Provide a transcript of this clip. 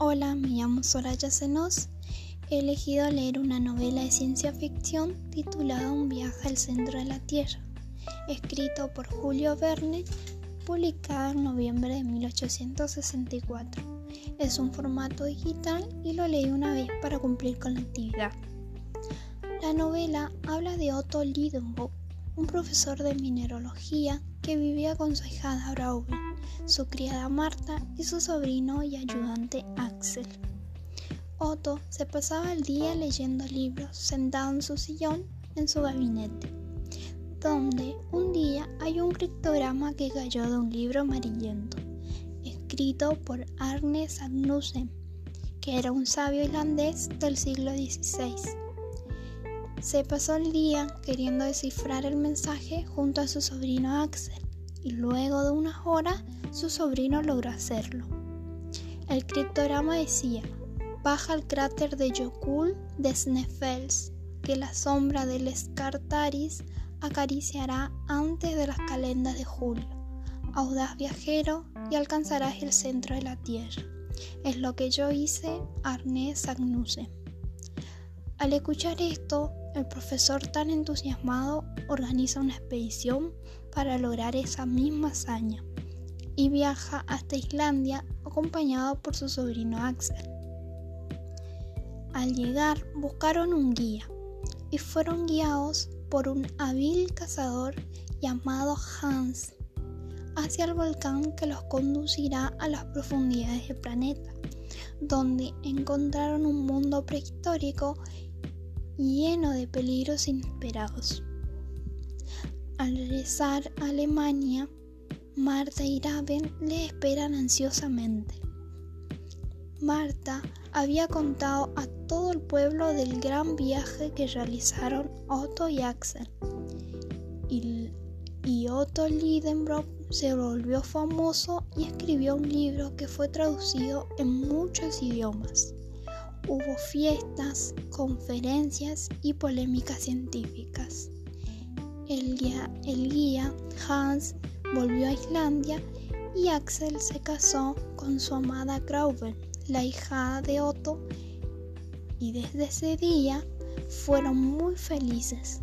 llamo Soraya Senos. He elegido leer una novela de ciencia ficción titulada Un viaje al centro de la Tierra, escrito por Julio Verne, publicada en noviembre de 1864. Es un formato digital y lo leí una vez para cumplir con la actividad. La novela habla de Otto Lidenbrock, un profesor de mineralogía que vivía con su hijada Braube, su criada Marta y su sobrino y ayudante Axel. Otto se pasaba el día leyendo libros sentado en su sillón en su gabinete, donde un día hay un criptograma que cayó de un libro amarillento, escrito por Arne Sagnussen, que era un sabio irlandés del siglo XVI. Se pasó el día queriendo descifrar el mensaje junto a su sobrino Axel y luego de unas horas su sobrino logró hacerlo. El criptograma decía, baja al cráter de Jokul de Sneffels, que la sombra del Escartaris acariciará antes de las calendas de julio. Audaz viajero y alcanzarás el centro de la Tierra. Es lo que yo hice, Arne Sagnusse. Al escuchar esto, el profesor tan entusiasmado organiza una expedición para lograr esa misma hazaña y viaja hasta Islandia acompañado por su sobrino Axel. Al llegar buscaron un guía y fueron guiados por un hábil cazador llamado Hans hacia el volcán que los conducirá a las profundidades del planeta, donde encontraron un mundo prehistórico lleno de peligros inesperados. Al regresar a Alemania, Marta y Raven le esperan ansiosamente. Marta había contado a todo el pueblo del gran viaje que realizaron Otto y Axel. Y, Otto Lidenbrock se volvió famoso y escribió un libro que fue traducido en muchos idiomas. Hubo fiestas, conferencias y polémicas científicas. El guía, Hans volvió a Islandia y Axel se casó con su amada Grauben, la hijada de Otto, y desde ese día fueron muy felices.